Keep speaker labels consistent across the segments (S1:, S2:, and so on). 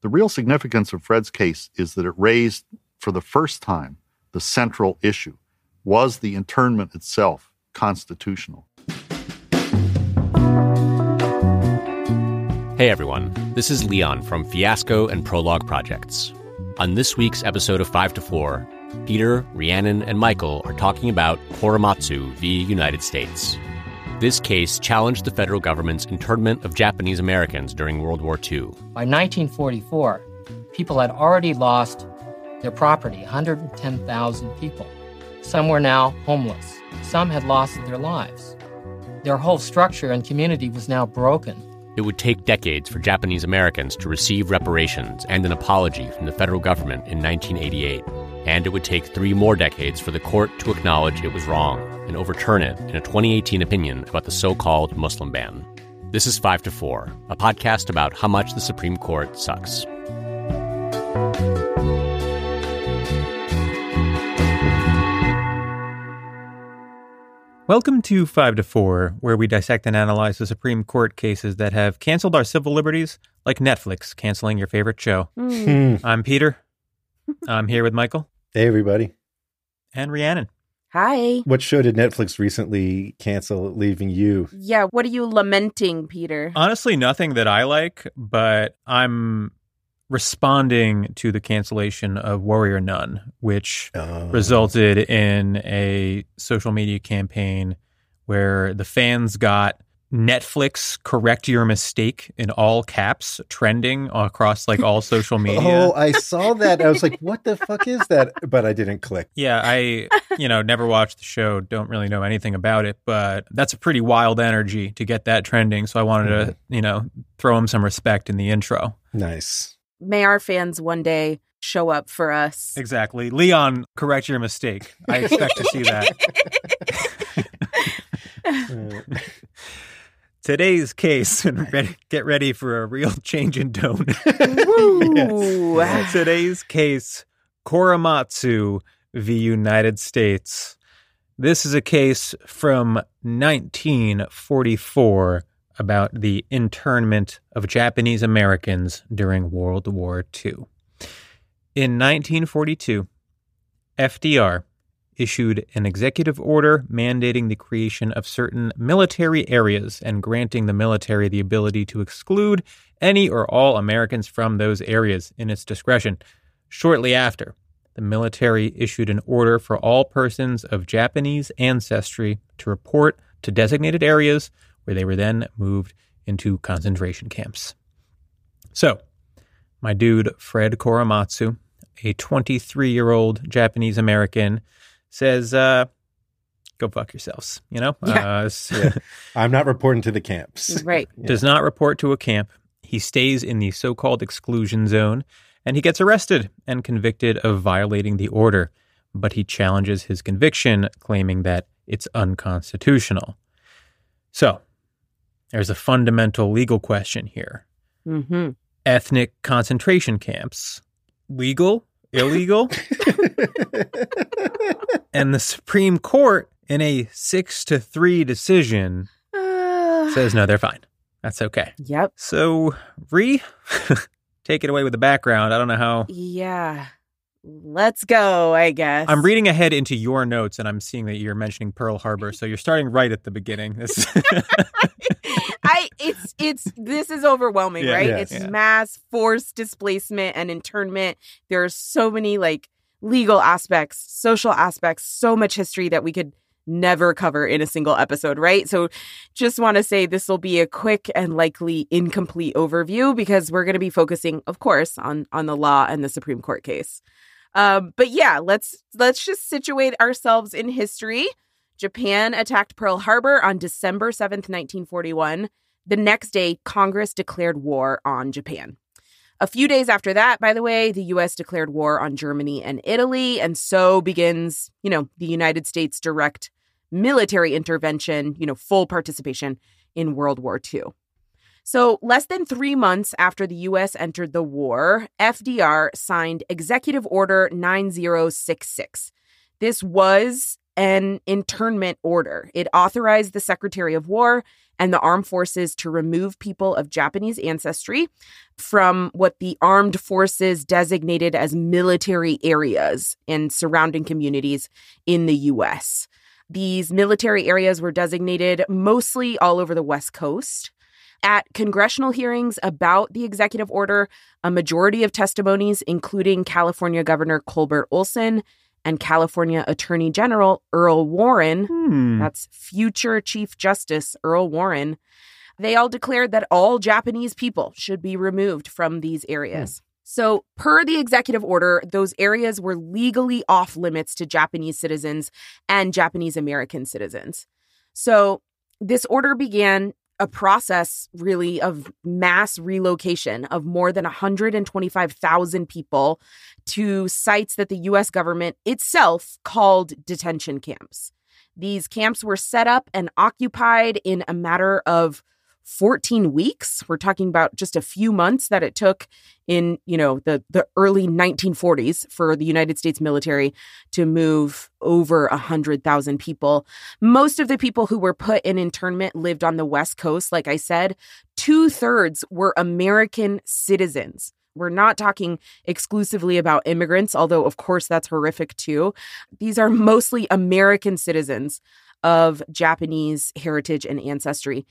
S1: The real significance of Fred's case is that it raised, for the first time, the central issue was the internment itself constitutional?
S2: Hey everyone, this is Leon from Fiasco and Prologue Projects. On this week's episode of 5 to 4, Peter, Rhiannon, and Michael are talking about Korematsu v. United States. This case challenged the federal government's internment of Japanese Americans during World War II.
S3: By 1944, people had already lost their property 110,000 people. Some were now homeless, some had lost their lives. Their whole structure and community was now broken.
S2: It would take decades for Japanese Americans to receive reparations and an apology from the federal government in 1988. And it would take three more decades for the court to acknowledge it was wrong and overturn it in a 2018 opinion about the so called Muslim ban. This is 5 to 4, a podcast about how much the Supreme Court sucks.
S4: Welcome to 5 to 4, where we dissect and analyze the Supreme Court cases that have canceled our civil liberties, like Netflix canceling your favorite show.
S5: Hmm.
S4: I'm Peter. I'm here with Michael
S5: Hey, everybody.
S4: and Rhiannon.
S6: Hi.
S5: What show did Netflix recently cancel, leaving you?
S6: Yeah, what are you lamenting, Peter?
S4: Honestly, nothing that I like, but I'm responding to the cancellation of Warrior Nun, which
S5: Uh,
S4: resulted in a social media campaign where the fans got Netflix correct your mistake in all caps trending across like all social media.
S5: Oh, I saw that. I was like, what the fuck is that? But I didn't click.
S4: Yeah, I, you know, never watched the show, don't really know anything about it, but that's a pretty wild energy to get that trending. So I wanted to, mm-hmm. you know, throw him some respect in the intro.
S5: Nice.
S6: May our fans one day show up for us.
S4: Exactly. Leon, correct your mistake. I expect to see that. Today's case, and ready, get ready for a real change in tone.
S6: Woo.
S4: Today's case, Korematsu v. United States. This is a case from 1944 about the internment of Japanese Americans during World War II. In 1942, FDR issued an executive order mandating the creation of certain military areas and granting the military the ability to exclude any or all Americans from those areas in its discretion. Shortly after, the military issued an order for all persons of Japanese ancestry to report to designated areas where they were then moved into concentration camps. So, my dude Fred Korematsu, a 23 year old Japanese American, says, uh, go fuck yourselves, you know?
S6: Yeah.
S4: Uh, s-
S5: Yeah. I'm not reporting to the camps.
S6: Right.
S4: does not report to a camp. He stays in the so called exclusion zone and he gets arrested and convicted of violating the order. But he challenges his conviction, claiming that it's unconstitutional. So, there's a fundamental legal question here
S6: Mm-hmm.
S4: ethnic concentration camps, legal, illegal? and the Supreme Court, in a six to three decision, says no, they're fine. That's okay.
S6: yep.
S4: So, Ree, take it away with the background. I don't know how.
S6: Yeah. Let's go, I guess.
S4: I'm reading ahead into your notes, and I'm seeing that you're mentioning Pearl Harbor. So you're starting right at the beginning. This,
S6: I it's it's this is overwhelming,
S4: Yeah,
S6: right?
S5: yeah,
S6: it's
S4: yeah.
S6: mass forced displacement and internment. There are so many like legal aspects, social aspects, so much history that we could never cover in a single episode, right? So just want to say this will be a quick and likely incomplete overview because we're going to be focusing of course on on the law and the Supreme Court case. Um but yeah, let's let's just situate ourselves in history. Japan attacked Pearl Harbor on December 7th, 1941. The next day, Congress declared war on Japan. A few days after that, by the way, the US declared war on Germany and Italy, and so begins, you know, the United States direct military intervention, you know, full participation in World War II. So, less than three months after the US entered the war, FDR signed Executive Order 9066. This was an internment order. It authorized the Secretary of War and the armed forces to remove people of Japanese ancestry from what the armed forces designated as military areas and surrounding communities in the US. These military areas were designated mostly all over the West Coast. At congressional hearings about the executive order, a majority of testimonies, including California Governor Culbert Olson and California Attorney General Earl Warren,
S4: Hmm.
S6: that's future Chief Justice Earl Warren, they all declared that all Japanese people should be removed from these areas. So, per the executive order, those areas were legally off limits to Japanese citizens and Japanese American citizens. So, this order began a process really of mass relocation of more than 125,000 people to sites that the US government itself called detention camps. These camps were set up and occupied in a matter of 14 weeks. We're talking about just a few months that it took in, you know, the the early 1940s for the United States military to move over 100,000 people. Most of the people who were put in internment lived on the West Coast, like I said. Two-thirds were American citizens. We're not talking exclusively about immigrants, although, of course, that's horrific too. These are mostly American citizens of Japanese heritage and ancestry.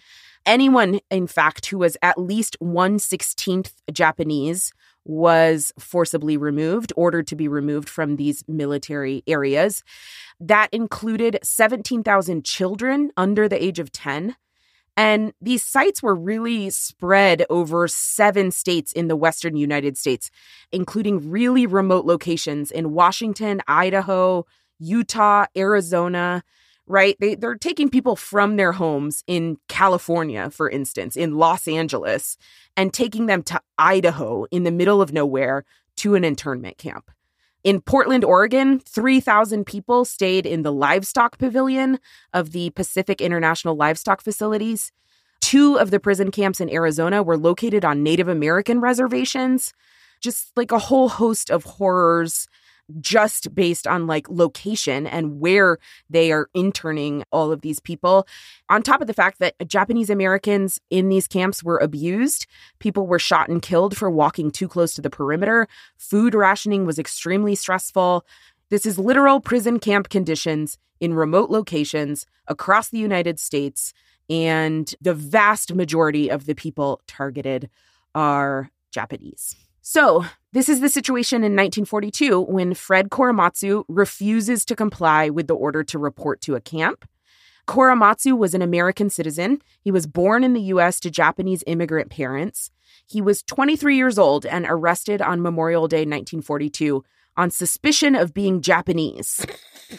S6: Anyone, in fact, who was at least 116th Japanese was forcibly removed, ordered to be removed from these military areas. That included 17,000 children under the age of 10. And these sites were really spread over seven states in the Western United States, including really remote locations in Washington, Idaho, Utah, Arizona, right? They, they're taking people from their homes in California, for instance, in Los Angeles, and taking them to Idaho in the middle of nowhere to an internment camp. In Portland, Oregon, 3,000 people stayed in the livestock pavilion of the Pacific International Livestock Facilities. Two of the prison camps in Arizona were located on Native American reservations. Just like a whole host of horrors just based on like location and where they are interning all of these people. On top of the fact that Japanese Americans in these camps were abused, people were shot and killed for walking too close to the perimeter. Food rationing was extremely stressful. This is literal prison camp conditions in remote locations across the United States. And the vast majority of the people targeted are Japanese. So, this is the situation in 1942 when Fred Korematsu refuses to comply with the order to report to a camp. Korematsu was an American citizen. He was born in the US to Japanese immigrant parents. He was 23 years old and arrested on Memorial Day 1942 on suspicion of being Japanese.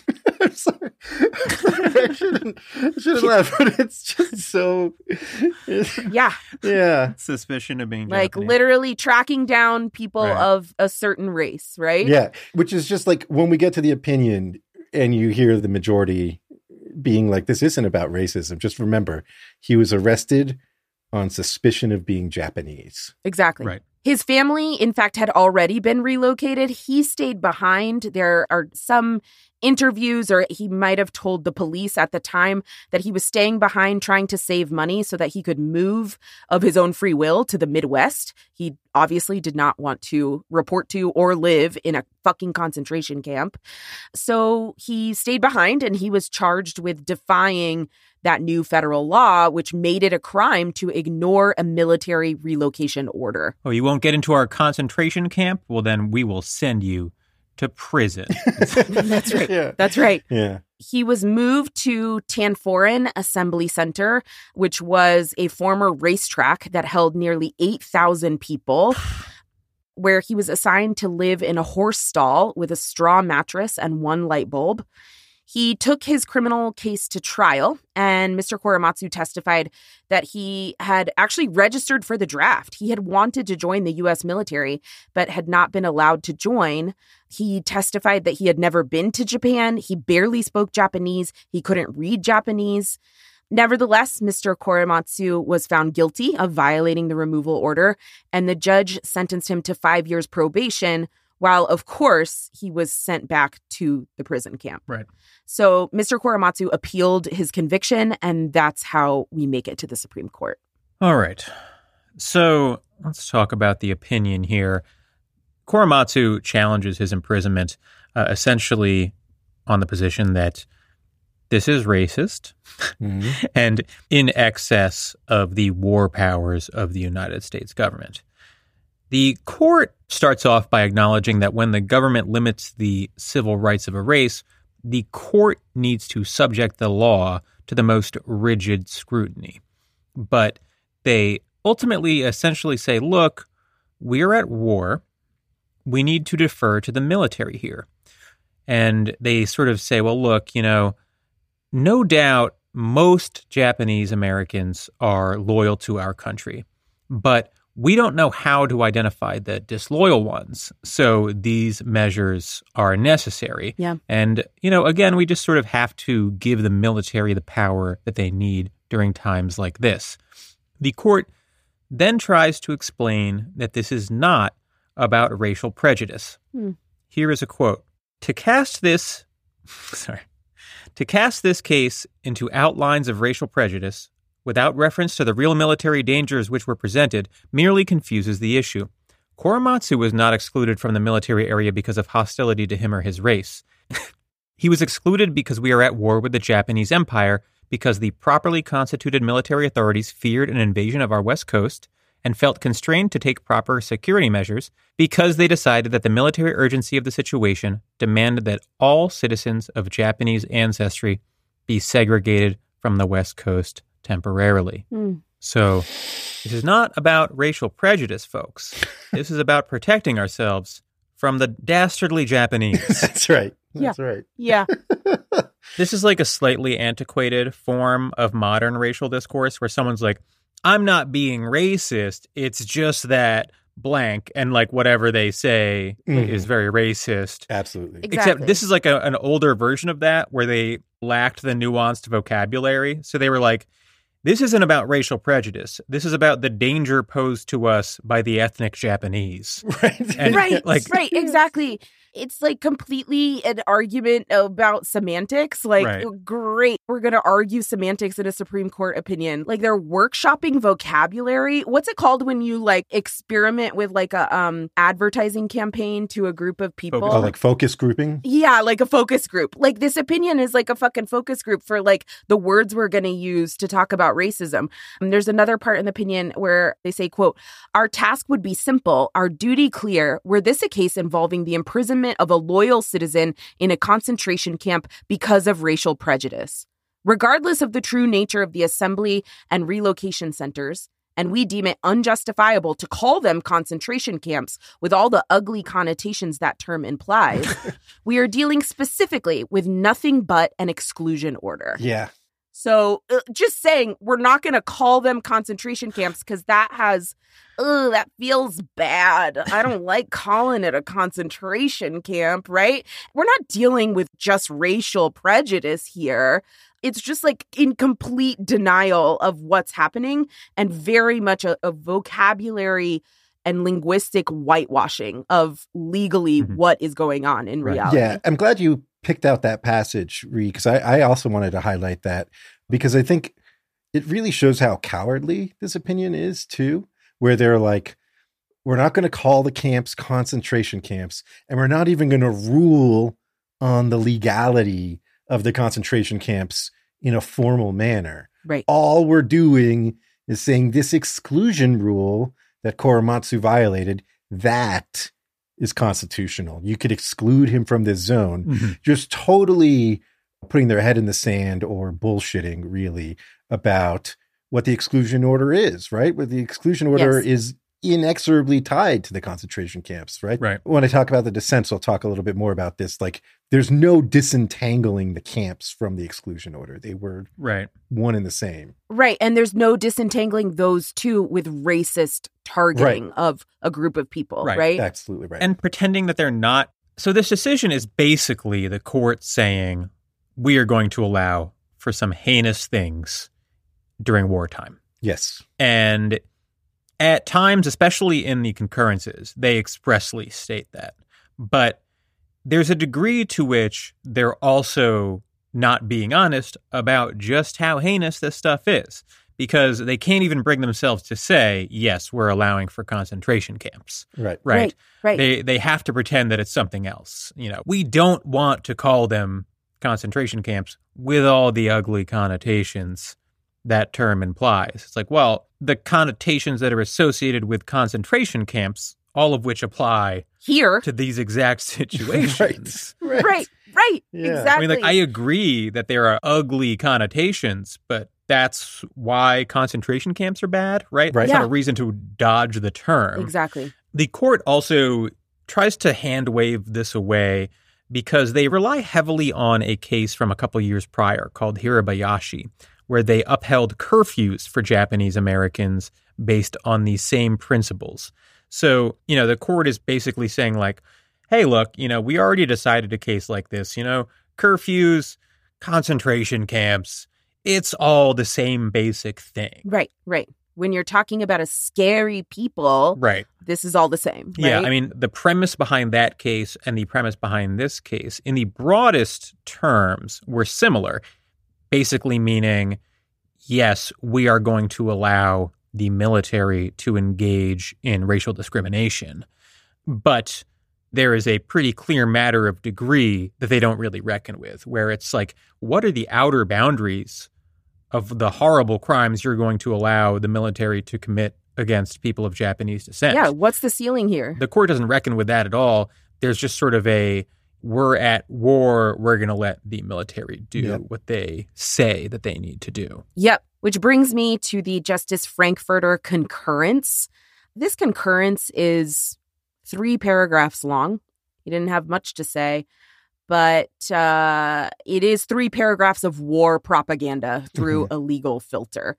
S5: I'm sorry. I shouldn't, I shouldn't laugh, but it's just so.
S6: Yeah,
S5: Yeah.
S4: Suspicion of being
S6: like
S4: Japanese.
S6: literally tracking down people
S4: Right.
S6: of a certain race, right?
S5: Yeah. Which is just like when we get to the opinion and you hear the majority being like, this isn't about racism, just remember he was arrested on suspicion of being Japanese.
S6: Exactly.
S4: Right.
S6: His family, in fact, had already been relocated. He stayed behind. There are some interviews, or he might have told the police at the time that he was staying behind trying to save money so that he could move of his own free will to the Midwest. He obviously did not want to report to or live in a fucking concentration camp. So he stayed behind and he was charged with defying that new federal law, which made it a crime to ignore a military relocation order.
S4: Oh, you won't get into our concentration camp? Well, then we will send you to prison.
S6: That's right.
S5: Yeah.
S6: That's right.
S5: Yeah.
S6: He was moved to Tanforan Assembly Center, which was a former racetrack that held nearly 8,000 people, where he was assigned to live in a horse stall with a straw mattress and one light bulb. He took his criminal case to trial, and Mr. Korematsu testified that he had actually registered for the draft. He had wanted to join the U.S. military, but had not been allowed to join. He testified that he had never been to Japan. He barely spoke Japanese. He couldn't read Japanese. Nevertheless, Mr. Korematsu was found guilty of violating the removal order, and the judge sentenced him to five years probation while of course he was sent back to the prison camp.
S4: Right.
S6: So Mr. Korematsu appealed his conviction, and that's how we make it to the Supreme Court.
S4: All right. So let's talk about the opinion here. Korematsu challenges his imprisonment uh, essentially on the position that this is racist
S5: Mhm.
S4: and in excess of the war powers of the United States government. The court starts off by acknowledging that when the government limits the civil rights of a race, the court needs to subject the law to the most rigid scrutiny. But they ultimately essentially say, look, we're at war. We need to defer to the military here. And they sort of say, well, look, you know, no doubt most Japanese Americans are loyal to our country, but we don't know how to identify the disloyal ones. So these measures are necessary.
S6: Yeah.
S4: And, you know, again, we just sort of have to give the military the power that they need during times like this. The court then tries to explain that this is not about racial prejudice.
S6: Hmm.
S4: Here is a quote To cast this, sorry, to cast this case into outlines of racial prejudice without reference to the real military dangers which were presented merely confuses the issue. Korematsu was not excluded from the military area because of hostility to him or his race. he was excluded because we are at war with the Japanese Empire, because the properly constituted military authorities feared an invasion of our west coast and felt constrained to take proper security measures, because they decided that the military urgency of the situation demanded that all citizens of Japanese ancestry be segregated from the west coast temporarily.
S6: Hmm.
S4: So, this is not about racial prejudice, folks. This is about protecting ourselves from the dastardly Japanese.
S5: That's right.
S6: Yeah.
S5: That's right.
S6: Yeah.
S4: this is like a slightly antiquated form of modern racial discourse where someone's like, I'm not being racist. It's just that blank and like whatever they say
S5: Mhm.
S4: is very racist.
S5: Absolutely.
S6: Exactly.
S4: Except this is like a, an older version of that where they lacked the nuanced vocabulary. So they were like, this isn't about racial prejudice. This is about the danger posed to us by the ethnic Japanese.
S5: Right.
S4: And-
S6: right.
S4: like-
S6: right. Exactly. It's like completely an argument about semantics. Like,
S4: Right.
S6: great. We're going to argue semantics in a Supreme Court opinion. Like, they're workshopping vocabulary. What's it called when you like experiment with like a um advertising campaign to a group of people?
S5: oh, like focus grouping.
S6: Yeah, like a focus group. Like this opinion is like a fucking focus group for like the words we're going to use to talk about racism. And there's another part in the opinion where they say, quote, "Our task would be simple, our duty clear, were this a case involving the imprisonment of a loyal citizen in a concentration camp because of racial prejudice. Regardless of the true nature of the assembly and relocation centers, and we deem it unjustifiable to call them concentration camps with all the ugly connotations that term implies, we are dealing specifically with nothing but an exclusion order.
S5: Yeah.
S6: So uh, just saying we're not going to call them concentration camps because that has, ugh, that feels bad. I don't like calling it a concentration camp, right? We're not dealing with just racial prejudice here. It's just like in complete denial of what's happening and very much a, a vocabulary and linguistic whitewashing of legally
S4: Mhm.
S6: what is going on in
S4: Right.
S6: reality.
S5: Yeah, I'm glad you picked out that passage, Ree, because I, I also wanted to highlight that because I think it really shows how cowardly this opinion is too, where they're like, we're not going to call the camps concentration camps, and we're not even going to rule on the legality of the concentration camps in a formal manner.
S6: Right.
S5: All we're doing is saying this exclusion rule that Korematsu violated, that is constitutional. You could exclude him from this zone. Mm-hmm. Just totally putting their head in the sand or bullshitting really about what the exclusion order is, right? What the exclusion order
S6: Yes.
S5: is inexorably tied to the concentration camps, right?
S4: Right.
S5: When I talk about the dissents, I'll talk a little bit more about this. Like, there's no disentangling the camps from the exclusion order. They were
S4: Right.
S5: one and the same.
S6: Right. And there's no disentangling those two with racist targeting of a group of people,
S4: Right.
S6: right?
S5: Absolutely right.
S4: and pretending that they're not. So this decision is basically the court saying we are going to allow for some heinous things during wartime.
S5: yes.
S4: And at times, especially in the concurrences, they expressly state that. But there's a degree to which they're also not being honest about just how heinous this stuff is because they can't even bring themselves to say, yes, we're allowing for concentration camps.
S5: Right.
S4: Right.
S6: Right, right.
S4: They they have to pretend that it's something else. You know, we don't want to call them concentration camps with all the ugly connotations that term implies. It's like, well, the connotations that are associated with concentration camps, all of which apply
S6: Here.
S4: to these exact situations.
S5: Right.
S6: Right. Right.
S5: Yeah.
S6: Exactly.
S4: I mean, like, I agree that there are ugly connotations, but that's why concentration camps are bad, right?
S5: Right.
S4: It's not a reason to dodge the term.
S6: exactly.
S4: The court also tries to hand wave this away because they rely heavily on a case from a couple years prior called Hirabayashi, where they upheld curfews for Japanese Americans based on these same principles. So, you know, the court is basically saying, like, hey, look, you know, we already decided a case like this, you know, curfews, concentration camps, it's all the same basic thing.
S6: Right. Right. When you're talking about a scary people,
S4: Right.
S6: this is all the same.
S4: Yeah. I mean, the premise behind that case and the premise behind this case, in the broadest terms, were similar. Basically, meaning, yes, we are going to allow the military to engage in racial discrimination. But there is a pretty clear matter of degree that they don't really reckon with, where it's like, what are the outer boundaries of the horrible crimes you're going to allow the military to commit against people of Japanese descent?
S6: yeah. What's the ceiling here?
S4: the court doesn't reckon with that at all. There's just sort of a we're at war, we're going to let the military do
S5: Yep.
S4: what they say that they need to do.
S6: Yep. Which brings me to the Justice Frankfurter concurrence. This concurrence is three paragraphs long. He didn't have much to say, but uh, it is three paragraphs of war propaganda through a legal filter.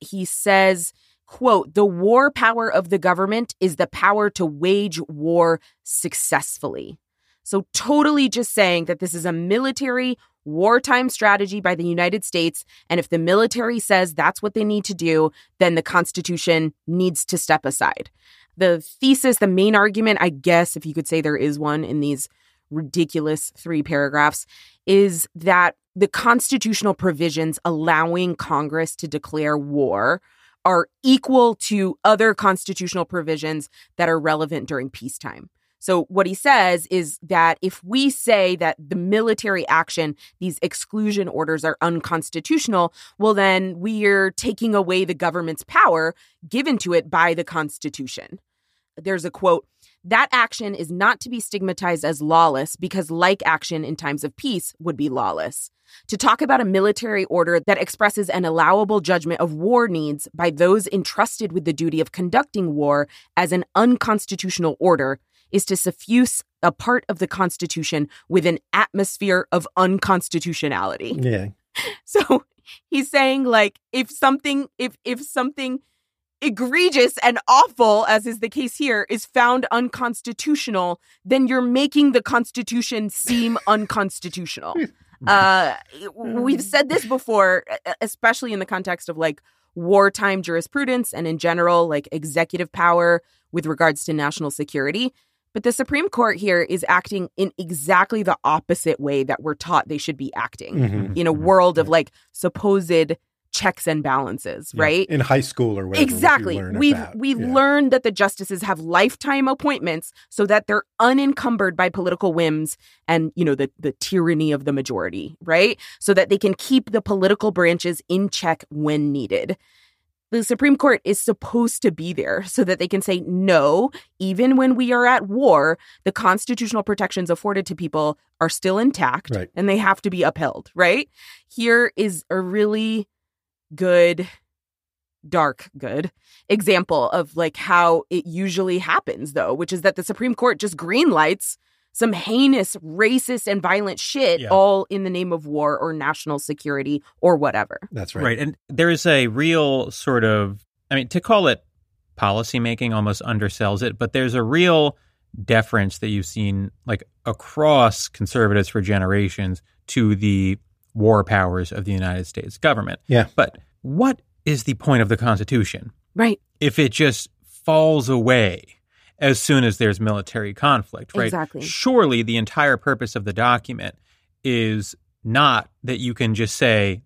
S6: He says, quote, the war power of the government is the power to wage war successfully. So, totally just saying that this is a military wartime strategy by the United States. And if the military says that's what they need to do, then the Constitution needs to step aside. The thesis, the main argument, I guess, if you could say there is one in these ridiculous three paragraphs, is that the constitutional provisions allowing Congress to declare war are equal to other constitutional provisions that are relevant during peacetime. So, what he says is that if we say that the military action, these exclusion orders are unconstitutional, well, then we're taking away the government's power given to it by the Constitution. There's a quote that action is not to be stigmatized as lawless because like action in times of peace would be lawless. To talk about a military order that expresses an allowable judgment of war needs by those entrusted with the duty of conducting war as an unconstitutional order is to suffuse a part of the Constitution with an atmosphere of unconstitutionality.
S5: Yeah.
S6: So he's saying like if something if if something egregious and awful as is the case here is found unconstitutional, then you're making the constitution seem unconstitutional. Uh we've said this before especially in the context of like wartime jurisprudence and in general like executive power with regards to national security. But the Supreme Court here is acting in exactly the opposite way that we're taught they should be acting
S5: Mhm.
S6: in a world of like supposed checks and balances,
S5: Yeah.
S6: right?
S5: In high school or whatever. what
S6: Exactly.
S5: learn
S6: We've
S5: about.
S6: we've
S5: Yeah.
S6: learned that the justices have lifetime appointments so that they're unencumbered by political whims and, you know, the the tyranny of the majority, right? So that they can keep the political branches in check when needed. The Supreme Court is supposed to be there so that they can say no, even when we are at war, the constitutional protections afforded to people are still intact
S5: Right.
S6: and they have to be upheld, right? Here is a really good dark good example of like how it usually happens though which is that the supreme court just greenlights some heinous racist and violent shit
S4: Yeah.
S6: all in the name of war or national security or whatever
S5: That's right.
S4: Right. And there is a real sort of, I mean, to call it policymaking almost undersells it, but there's a real deference that you've seen like across conservatives for generations to the war powers of the United States government.
S5: Yeah.
S4: But what is the point of the Constitution?
S6: right
S4: if it just falls away as soon as there's military conflict, right?
S6: Exactly.
S4: Surely the entire purpose of the document is not that you can just say,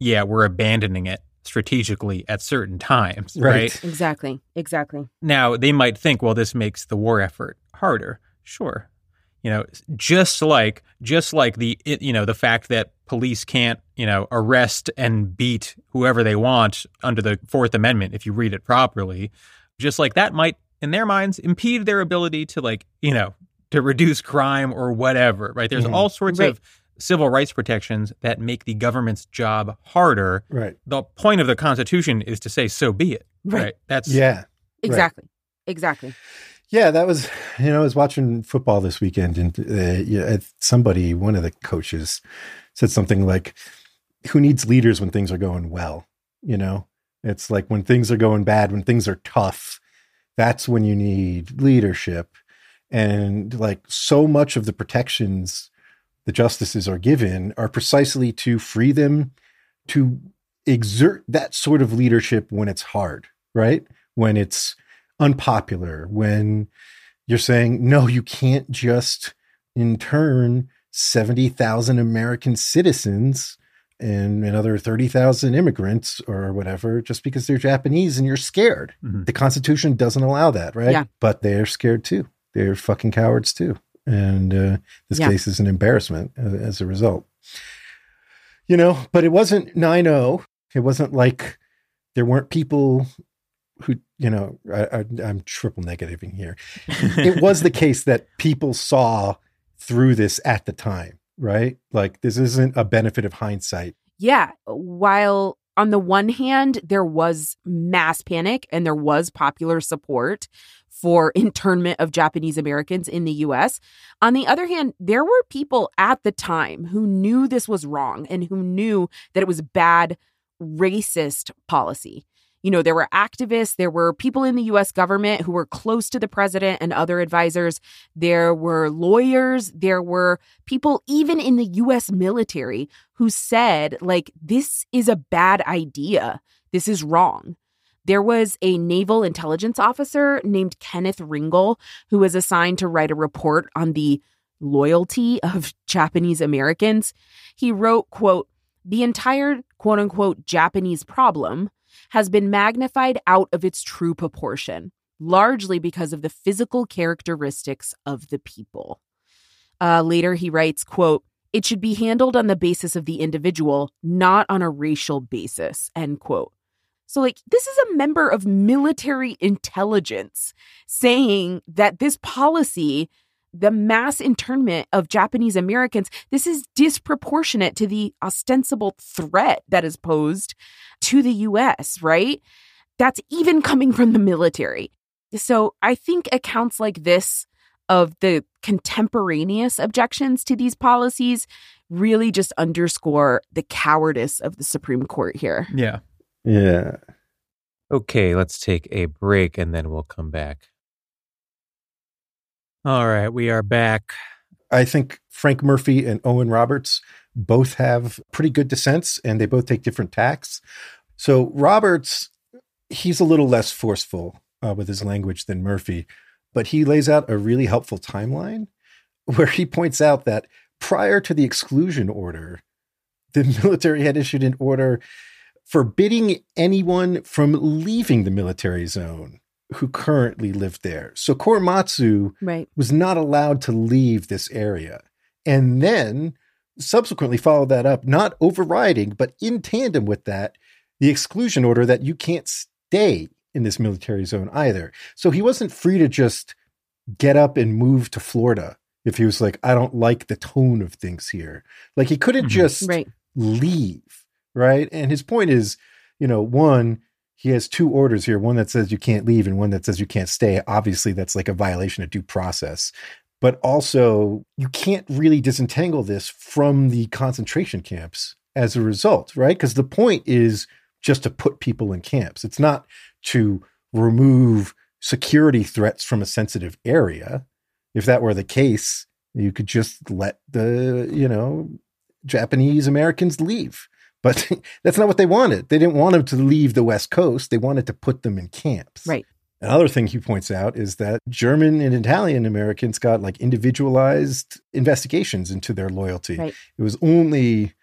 S4: yeah, we're abandoning it strategically at certain times,
S5: Right.
S4: right?
S6: Exactly. Exactly.
S4: Now, they might think, well, this makes the war effort harder. Sure. You know, just like just like the you know, the fact that police can't, you know, arrest and beat whoever they want under the 4th amendment if you read it properly, just like that might in their minds impede their ability to like, you know, to reduce crime or whatever, right? There's
S5: Mhm.
S4: all sorts
S6: Right.
S4: of civil rights protections that make the government's job harder.
S5: Right.
S4: The point of the constitution is to say so be it,
S6: Right.
S4: right? That's
S5: Yeah.
S6: Exactly. Exactly.
S5: Yeah, that was, you know, I was watching football this weekend and uh, yeah, somebody, one of the coaches said something like, who needs leaders when things are going well? You know, it's like when things are going bad, when things are tough, that's when you need leadership. And like so much of the protections the justices are given are precisely to free them to exert that sort of leadership when it's hard, right? When it's unpopular, when you're saying, no, you can't just intern 70,000 American citizens and another 30,000 immigrants or whatever just because they're Japanese and you're scared.
S4: Mhm.
S5: The Constitution doesn't allow that, right?
S6: Yeah.
S5: But they're scared too. They're fucking cowards too. And uh, this
S6: Yeah.
S5: case is an embarrassment uh, as a result. You know, but it wasn't 9 0. It wasn't like there weren't people who, you know, I, I, I'm triple negativing here. it was the case that people saw through this at the time, right? Like this isn't a benefit of hindsight.
S6: Yeah. While on the one hand, there was mass panic and there was popular support for internment of Japanese Americans in the US. On the other hand, there were people at the time who knew this was wrong and who knew that it was bad racist policy. You know, there were activists, there were people in the US government who were close to the president and other advisors. There were lawyers, there were people even in the US military who said, like, this is a bad idea. This is wrong. There was a naval intelligence officer named Kenneth Ringle who was assigned to write a report on the loyalty of Japanese Americans. He wrote, quote, the entire quote unquote Japanese problem has been magnified out of its true proportion, largely because of the physical characteristics of the people. Uh, later, he writes, quote, it should be handled on the basis of the individual, not on a racial basis, end quote. So, like, this is a member of military intelligence saying that this policy, the mass internment of Japanese Americans, this is disproportionate to the ostensible threat that is posed to the US, right? That's even coming from the military. So, I think accounts like this of the contemporaneous objections to these policies really just underscore the cowardice of the Supreme Court here.
S4: Yeah.
S5: Yeah.
S4: Okay, let's take a break and then we'll come back. All right, we are back.
S5: I think Frank Murphy and Owen Roberts both have pretty good dissents and they both take different tacks. So Roberts, he's a little less forceful uh, with his language than Murphy, but he lays out a really helpful timeline where he points out that prior to the exclusion order, the military had issued an order forbidding anyone from leaving the military zone who currently lived there. So Korematsu
S6: Right.
S5: was not allowed to leave this area. And then subsequently followed that up, not overriding, but in tandem with that, the exclusion order that you can't stay in this military zone either. So he wasn't free to just get up and move to Florida if he was like, I don't like the tone of things here. Like he couldn't
S4: Mhm.
S5: just
S6: Right.
S5: leave, right? And his point is, you know, one, he has two orders here one that says you can't leave and one that says you can't stay. Obviously, that's like a violation of due process. But also, you can't really disentangle this from the concentration camps as a result, right? Because the point is just to put people in camps. It's not to remove security threats from a sensitive area. If that were the case, you could just let the, you know, Japanese Americans leave. But that's not what they wanted. They didn't want them to leave the West Coast. They wanted to put them in camps.
S6: Right.
S5: Another thing he points out is that German and Italian Americans got like individualized investigations into their loyalty.
S6: Right.
S5: It was only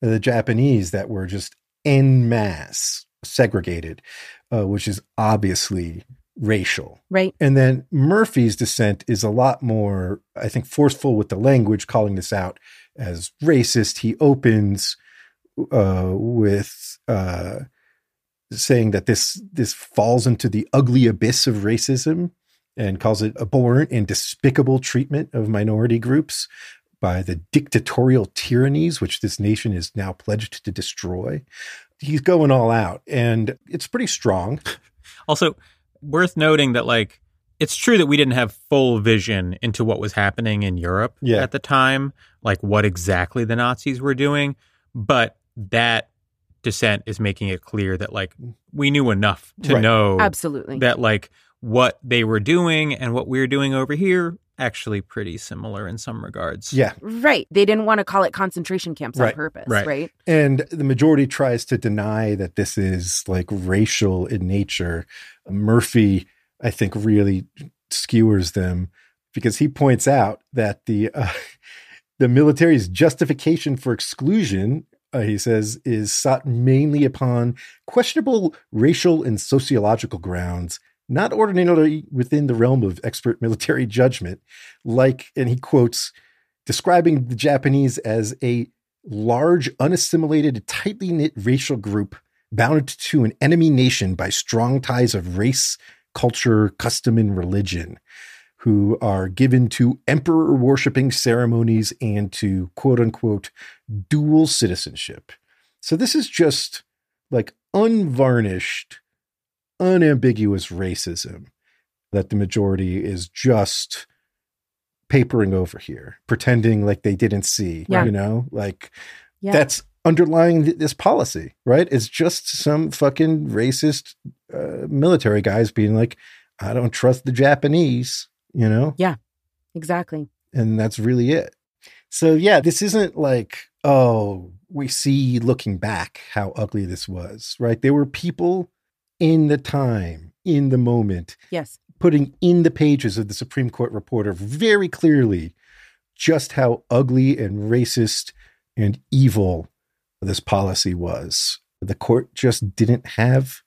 S5: the Japanese that were just en masse segregated, uh, which is obviously racial.
S6: Right.
S5: And then Murphy's dissent is a lot more, I think, forceful with the language, calling this out as racist. He opens uh, with uh, saying that this this falls into the ugly abyss of racism and calls it abhorrent and despicable treatment of minority groups by the dictatorial tyrannies which this nation is now pledged to destroy. He's going all out, and it's pretty strong.
S4: Also, worth noting that like it's true that we didn't have full vision into what was happening in Europe
S5: Yeah.
S4: at the time, like what exactly the Nazis were doing, but that dissent is making it clear that like we knew enough to
S5: Right.
S4: know
S6: Absolutely.
S4: that like what they were doing and what we were doing over here actually pretty similar in some regards.
S5: Yeah,
S6: Right. They didn't want to call it concentration camps
S5: Right,
S6: on purpose,
S4: right.
S6: right?
S5: And the majority tries to deny that this is like racial in nature. Murphy, I think, really skewers them because he points out that the uh, the military's justification for exclusion, uh, he says, is sought mainly upon questionable racial and sociological grounds, not ordinarily within the realm of expert military judgment. Like, and he quotes, describing the Japanese as a large, unassimilated, tightly knit racial group bound to an enemy nation by strong ties of race, culture, custom, and religion, who are given to emperor worshipping ceremonies and to quote unquote dual citizenship. So this is just like unvarnished, unambiguous racism that the majority is just papering over here, pretending like they didn't see,
S6: Yeah.
S5: you know, like
S6: Yeah.
S5: that's underlying th- this policy, right? It's just some fucking racist uh, military guys being like, I don't trust the Japanese, you know?
S6: Yeah, exactly.
S5: And that's really it. So, yeah, this isn't like, oh, we see looking back how ugly this was, right? There were people in the time, in the moment,
S6: Yes.
S5: putting in the pages of the Supreme Court reporter very clearly just how ugly and racist and evil this policy was. The court just didn't have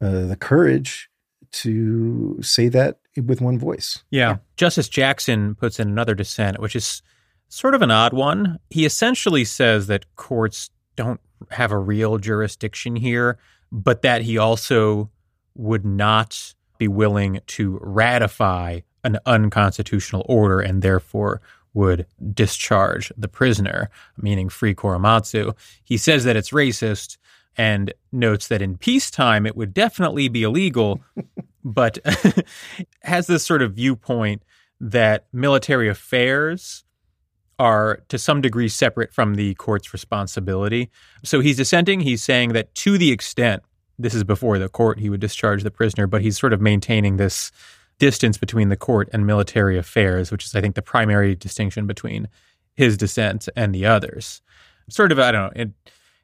S5: uh, the courage to say that with one voice.
S4: Yeah. Justice Jackson puts in another dissent, which is sort of an odd one. He essentially says that courts don't have a real jurisdiction here, but that he also would not be willing to ratify an unconstitutional order and therefore would discharge the prisoner, meaning free Korematsu. He says that it's racist and notes that in peacetime it would definitely be illegal, but has this sort of viewpoint that military affairs are to some degree separate from the court's responsibility. So he's dissenting. He's saying that to the extent this is before the court, he would discharge the prisoner, but he's sort of maintaining this distance between the court and military affairs, which is, I think, the primary distinction between his dissent and the others. Sort of, I don't know, an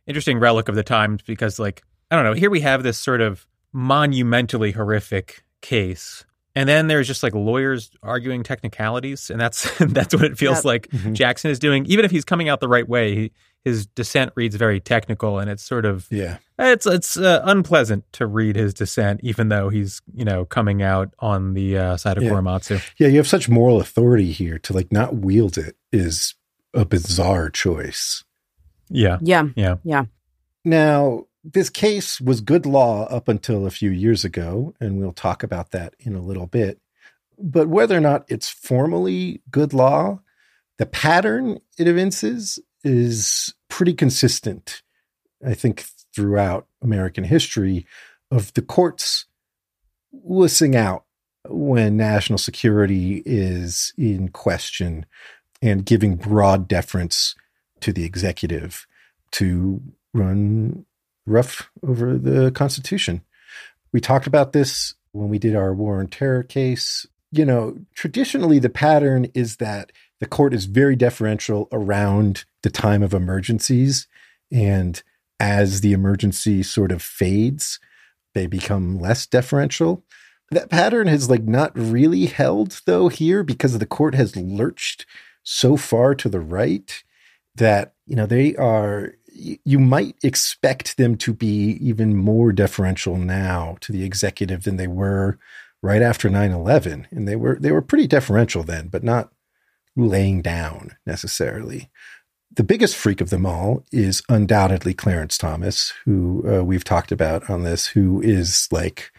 S4: interesting relic of the times because, like, I don't know, here we have this sort of monumentally horrific case. And then there's just like lawyers arguing technicalities, and that's that's what it feels
S6: Yep.
S4: like
S5: Mhm.
S4: Jackson is doing. Even if he's coming out the right way, he, his dissent reads very technical, and it's sort of
S5: Yeah.
S4: it's it's uh, unpleasant to read his dissent, even though he's you know coming out on the uh, side of
S5: Yeah.
S4: Korematsu.
S5: Yeah, you have such moral authority here to like not wield it is a bizarre choice.
S4: Yeah,
S6: yeah,
S4: Yeah.
S5: yeah, Now, this case was good law up until a few years ago, and we'll talk about that in a little bit. But whether or not it's formally good law, the pattern it evinces is pretty consistent, I think, throughout American history of the courts wussing out when national security is in question and giving broad deference to the executive to run rough over the Constitution. We talked about this when we did our war on terror case. You know, traditionally, the pattern is that the court is very deferential around the time of emergencies. And as the emergency sort of fades, they become less deferential. That pattern has like not really held though here because the court has lurched so far to the right that you know they are you might expect them to be even more deferential now to the executive than they were right after 9/11 and they were they were pretty deferential then but not laying down necessarily. The biggest freak of them all is undoubtedly Clarence Thomas, who uh, we've talked about on this, who is like,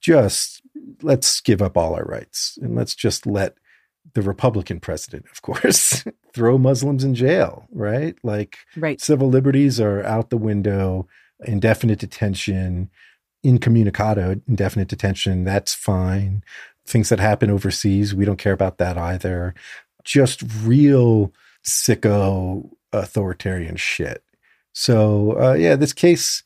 S5: just let's give up all our rights and let's just let the Republican president, of course, throw Muslims in jail, right? Like,
S6: right.
S5: civil liberties are out the window, indefinite detention, incommunicado, indefinite detention, that's fine. Things that happen overseas, we don't care about that either. Just real sicko authoritarian shit. So, uh, yeah, this case,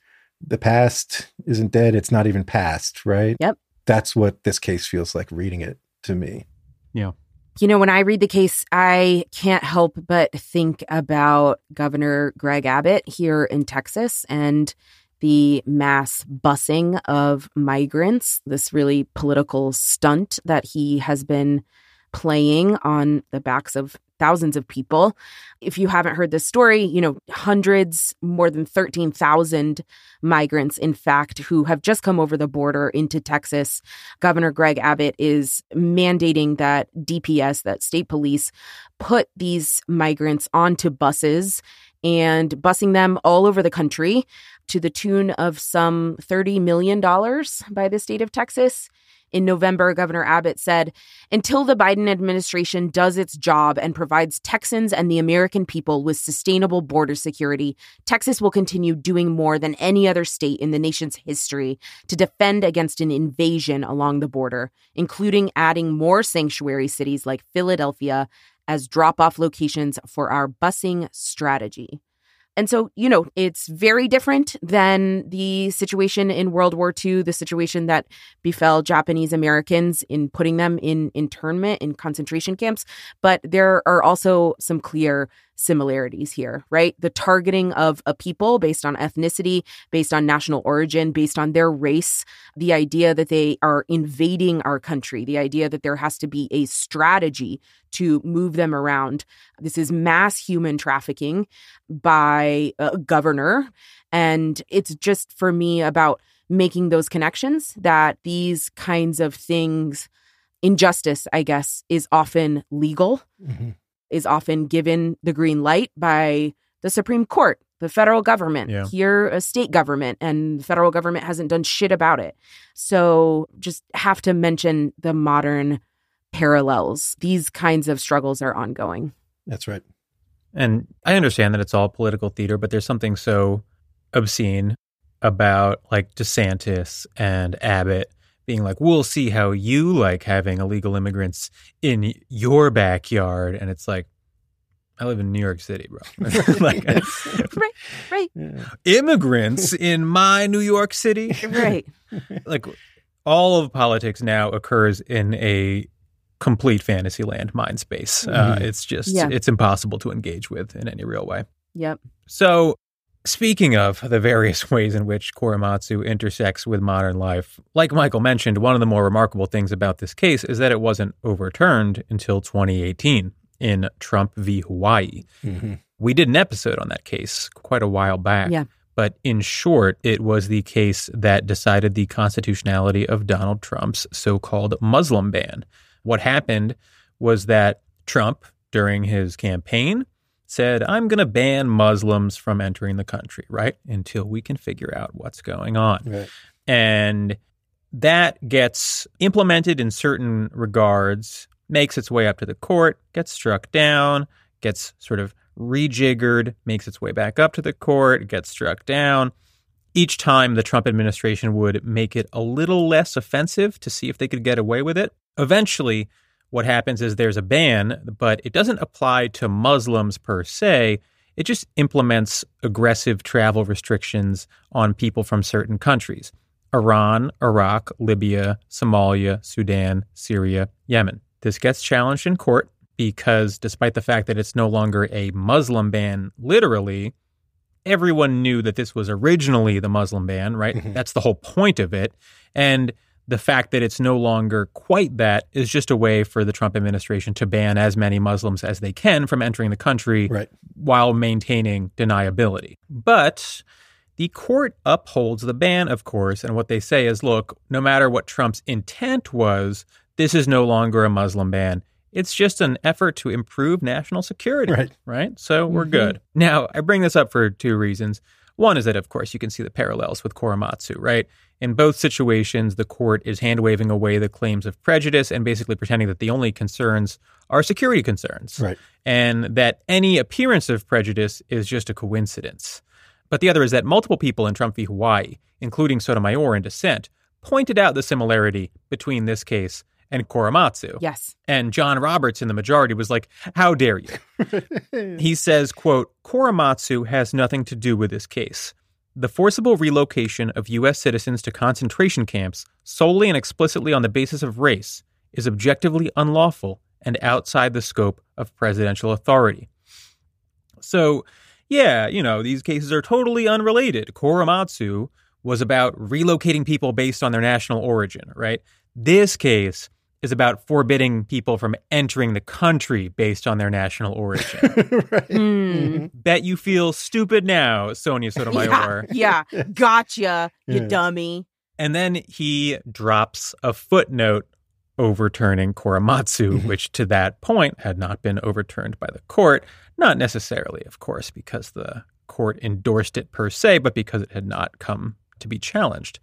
S5: the past isn't dead. It's not even past, right?
S6: Yep.
S5: That's what this case feels like reading it to me.
S4: Yeah.
S6: You know, when I read the case, I can't help but think about Governor Greg Abbott here in Texas and the mass busing of migrants, this really political stunt that he has been playing on the backs of thousands of people. If you haven't heard this story, you know, hundreds, more than 13,000 migrants, in fact, who have just come over the border into Texas. Governor Greg Abbott is mandating that DPS, that state police, put these migrants onto buses and busing them all over the country to the tune of some $30 million by the state of Texas. In November, Governor Abbott said, Until the Biden administration does its job and provides Texans and the American people with sustainable border security, Texas will continue doing more than any other state in the nation's history to defend against an invasion along the border, including adding more sanctuary cities like Philadelphia as drop off locations for our busing strategy. And so, you know, it's very different than the situation in World War II, the situation that befell Japanese Americans in putting them in internment in concentration camps. But there are also some clear similarities here, right? The targeting of a people based on ethnicity, based on national origin, based on their race, the idea that they are invading our country, the idea that there has to be a strategy to move them around. This is mass human trafficking by a governor. And it's just for me about making those connections that these kinds of things, injustice, I guess, is often legal. Mm-hmm is often given the green light by the Supreme Court, the federal government, yeah. here a state government, and the federal government hasn't done shit about it. So just have to mention the modern parallels. These kinds of struggles are ongoing.
S5: That's right.
S4: And I understand that it's all political theater, but there's something so obscene about like DeSantis and Abbott being like, we'll see how you like having illegal immigrants in your backyard. And it's like, I live in New York City, bro. like,
S6: right, right.
S4: Immigrants in my New York City.
S6: Right.
S4: like all of politics now occurs in a complete fantasy land mind space. Uh, mm-hmm. it's just, yeah. it's impossible to engage with in any real way.
S6: Yep.
S4: So Speaking of the various ways in which Korematsu intersects with modern life, like Michael mentioned, one of the more remarkable things about this case is that it wasn't overturned until 2018 in Trump v. Hawaii. Mm-hmm. We did an episode on that case quite a while back.
S6: Yeah.
S4: But in short, it was the case that decided the constitutionality of Donald Trump's so called Muslim ban. What happened was that Trump, during his campaign, said, I'm going to ban Muslims from entering the country, right? Until we can figure out what's going on. Right. And that gets implemented in certain regards, makes its way up to the court, gets struck down, gets sort of rejiggered, makes its way back up to the court, gets struck down. Each time the Trump administration would make it a little less offensive to see if they could get away with it. Eventually, what happens is there's a ban, but it doesn't apply to Muslims per se. It just implements aggressive travel restrictions on people from certain countries Iran, Iraq, Libya, Somalia, Sudan, Syria, Yemen. This gets challenged in court because, despite the fact that it's no longer a Muslim ban literally, everyone knew that this was originally the Muslim ban, right? Mm-hmm. That's the whole point of it. And the fact that it's no longer quite that is just a way for the Trump administration to ban as many Muslims as they can from entering the country
S5: Right.
S4: while maintaining deniability. But the court upholds the ban, of course, and what they say is look, no matter what Trump's intent was, this is no longer a Muslim ban. It's just an effort to improve national security.
S5: Right.
S4: Right. So we're
S5: Mhm.
S4: good. Now, I bring this up for two reasons. One is that, of course, you can see the parallels with Korematsu, right? In both situations, the court is hand waving away the claims of prejudice and basically pretending that the only concerns are security concerns
S5: Right.
S4: and that any appearance of prejudice is just a coincidence. But the other is that multiple people in Trump v. Hawaii, including Sotomayor in dissent, pointed out the similarity between this case and Korematsu.
S6: Yes.
S4: And John Roberts in the majority was like, How dare you? he says, quote, Korematsu has nothing to do with this case. The forcible relocation of U.S. citizens to concentration camps solely and explicitly on the basis of race is objectively unlawful and outside the scope of presidential authority. So, yeah, you know, these cases are totally unrelated. Korematsu was about relocating people based on their national origin, right? This case is about forbidding people from entering the country based on their national origin.
S5: right.
S6: Hmm.
S4: Bet you feel stupid now, Sonia Sotomayor.
S6: Yeah. yeah. Gotcha, you
S5: Yeah.
S6: dummy.
S4: And then he drops a footnote overturning Korematsu, which to that point had not been overturned by the court. Not necessarily, of course, because the court endorsed it per se, but because it had not come to be challenged.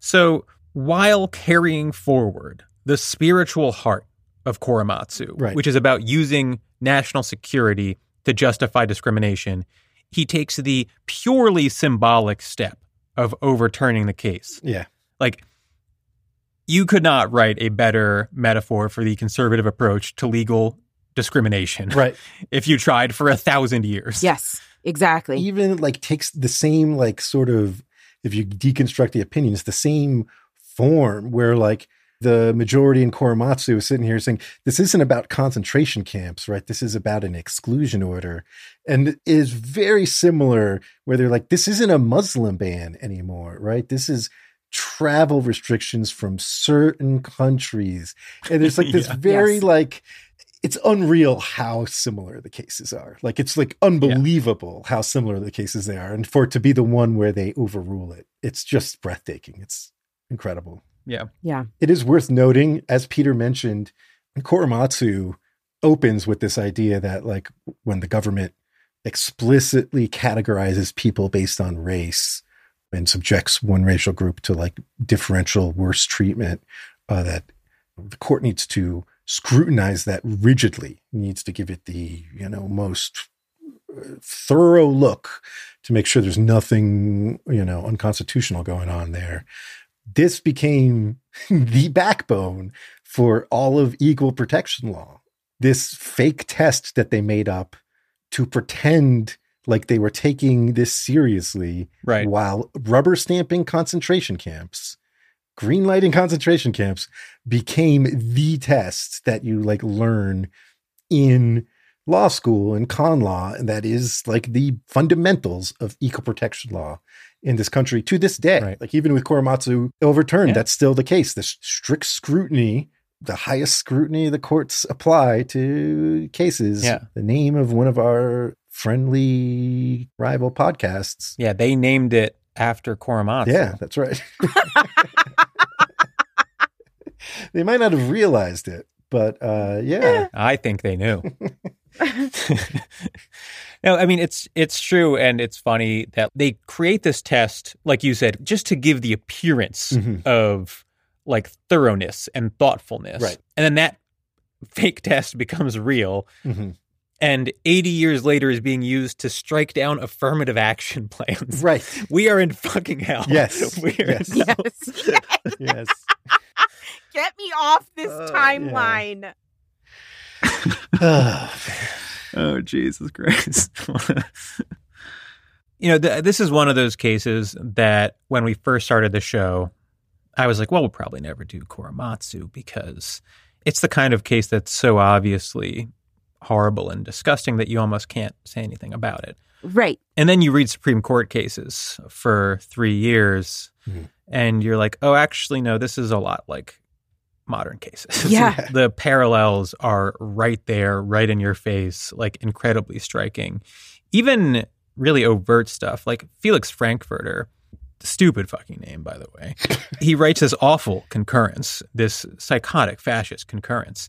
S4: So while carrying forward the spiritual heart of Korematsu,
S5: Right.
S4: which is about using national security to justify discrimination, he takes the purely symbolic step of overturning the case.
S5: Yeah.
S4: Like, you could not write a better metaphor for the conservative approach to legal discrimination
S5: Right.
S4: if you tried for a thousand years.
S6: Yes, exactly.
S5: Even like takes the same like sort of if you deconstruct the opinions, the same form where like the majority in Korematsu is sitting here saying this isn't about concentration camps, right? This is about an exclusion order. And it is very similar where they're like, this isn't a Muslim ban anymore, right? This is travel restrictions from certain countries. And there's like this
S4: Yeah.
S5: very
S6: Yes.
S5: like it's unreal how similar the cases are. Like it's like unbelievable how similar the cases they are. And for it to be the one where they overrule it, it's just breathtaking. It's incredible.
S4: Yeah.
S6: yeah.
S5: It is worth noting, as Peter mentioned, Korematsu opens with this idea that like when the government explicitly categorizes people based on race and subjects one racial group to like differential worse treatment, uh, that the court needs to scrutinize that rigidly, needs to give it the you know most uh, thorough look to make sure there's nothing you know unconstitutional going on there. This became the backbone for all of equal protection law. This fake test that they made up to pretend like they were taking this seriously
S4: Right.
S5: while rubber stamping concentration camps, green lighting concentration camps became the test that you like learn in law school and con law. And that is like the fundamentals of equal protection law in this country to this day.
S4: Right.
S5: Like even with Korematsu overturned,
S4: Yeah.
S5: that's still the case. The strict scrutiny, the highest scrutiny the courts apply to cases.
S4: Yeah.
S5: The name of one of our friendly rival podcasts.
S4: Yeah. They named it after Korematsu.
S5: Yeah, that's right. they might not have realized it, but uh, yeah.
S4: I think they knew. no, I mean it's it's true and it's funny that they create this test, like you said, just to give the appearance
S5: Mhm.
S4: of like thoroughness and thoughtfulness.
S5: Right.
S4: And then that fake test becomes real
S5: Mhm.
S4: and 80 years later is being used to strike down affirmative action plans.
S5: Right.
S4: We are in fucking hell.
S5: Yes.
S4: We are in
S5: Yes.
S4: hell.
S6: Yes. yes.
S5: Yes.
S6: Get me off this
S5: Uh,
S6: timeline.
S4: Oh, Jesus Christ. you know, th- this is one of those cases that when we first started the show, I was like, well, we'll probably never do Korematsu because it's the kind of case that's so obviously horrible and disgusting that you almost can't say anything about it.
S6: Right.
S4: And then you read Supreme Court cases for three years,
S5: Mhm.
S4: and you're like, oh, actually, no, this is a lot like modern cases.
S6: Yeah.
S4: the parallels are right there, right in your face, like incredibly striking. Even really overt stuff like Felix Frankfurter, stupid fucking name, by the way. he writes this awful concurrence, this psychotic fascist concurrence.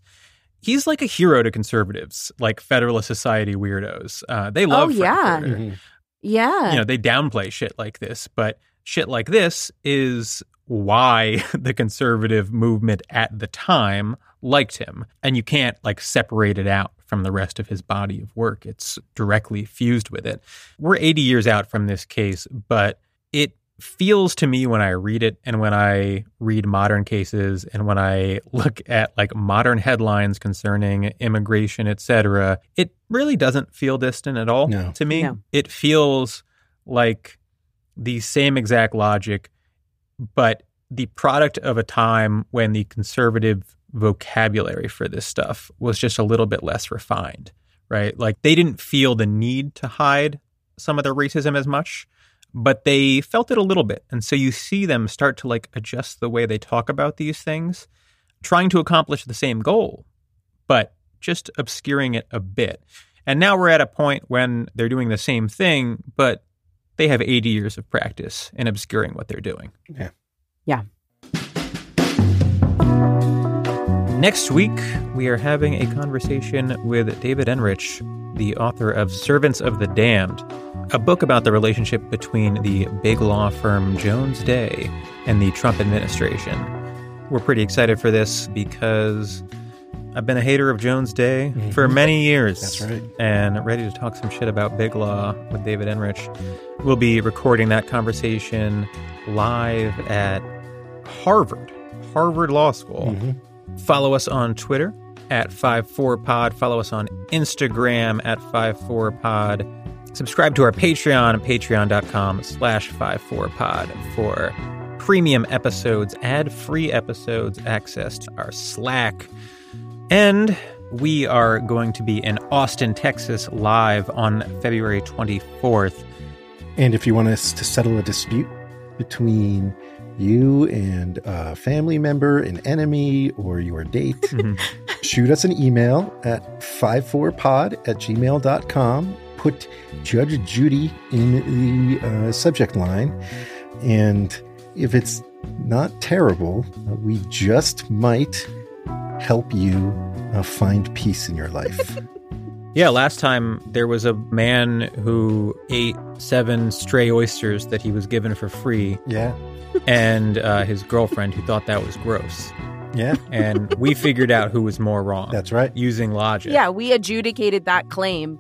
S4: He's like a hero to conservatives, like Federalist Society weirdos. Uh, they love
S6: Oh, yeah.
S4: Frankfurter
S5: Mhm.
S6: Yeah.
S4: you know they downplay shit like this but shit like this is why the conservative movement at the time liked him and you can't like separate it out from the rest of his body of work it's directly fused with it we're 80 years out from this case but it feels to me when i read it and when i read modern cases and when i look at like modern headlines concerning immigration etc it really doesn't feel distant at all
S5: No.
S4: to me
S6: No.
S4: it feels like the same exact logic, but the product of a time when the conservative vocabulary for this stuff was just a little bit less refined, right? Like they didn't feel the need to hide some of their racism as much, but they felt it a little bit. And so you see them start to like adjust the way they talk about these things, trying to accomplish the same goal, but just obscuring it a bit. And now we're at a point when they're doing the same thing, but they have 80 years of practice in obscuring what they're doing.
S5: Yeah.
S6: Yeah.
S4: Next week, we are having a conversation with David Enrich, the author of Servants of the Damned, a book about the relationship between the big law firm Jones Day and the Trump administration. We're pretty excited for this because I've been a hater of Jones Day for many years.
S5: That's right.
S4: And ready to talk some shit about Big Law with David Enrich. We'll be recording that conversation live at Harvard, Harvard Law School.
S5: Mhm.
S4: Follow us on Twitter at 54pod. Follow us on Instagram at 54pod. Subscribe to our Patreon at patreon.com slash 54pod for premium episodes, ad-free episodes, access to our Slack. And we are going to be in Austin, Texas live on February 24th.
S5: And if you want us to settle a dispute between you and a family member, an enemy, or your date,
S4: Mhm.
S5: shoot us an email at 54pod at gmail.com. Put Judge Judy in the uh, subject line. And if it's not terrible, uh, we just might help you uh, find peace in your life.
S4: Yeah, last time there was a man who ate seven stray oysters that he was given for free,
S5: yeah.
S4: and uh, his girlfriend who thought that was gross.
S5: Yeah.
S4: And we figured out who was more wrong.
S5: That's right.
S4: Using logic.
S6: Yeah, we adjudicated that claim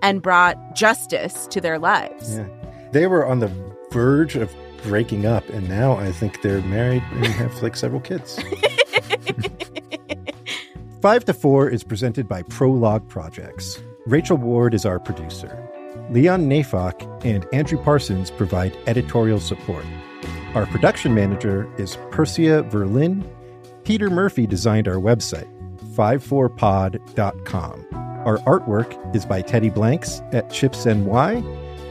S6: and brought justice to their lives.
S5: Yeah. They were on the verge of breaking up, and now I think they're married and have like several kids. Five to Four is presented by Prologue Projects. Rachel Ward is our producer. Leon Neyfakh and Andrew Parsons provide editorial support. Our production manager is Persia Verlin. Peter Murphy designed our website, 54pod.com. Our artwork is by Teddy Blanks at Chips NY,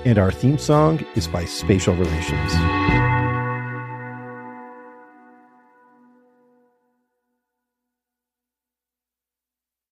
S5: and our theme song is by Spatial Relations.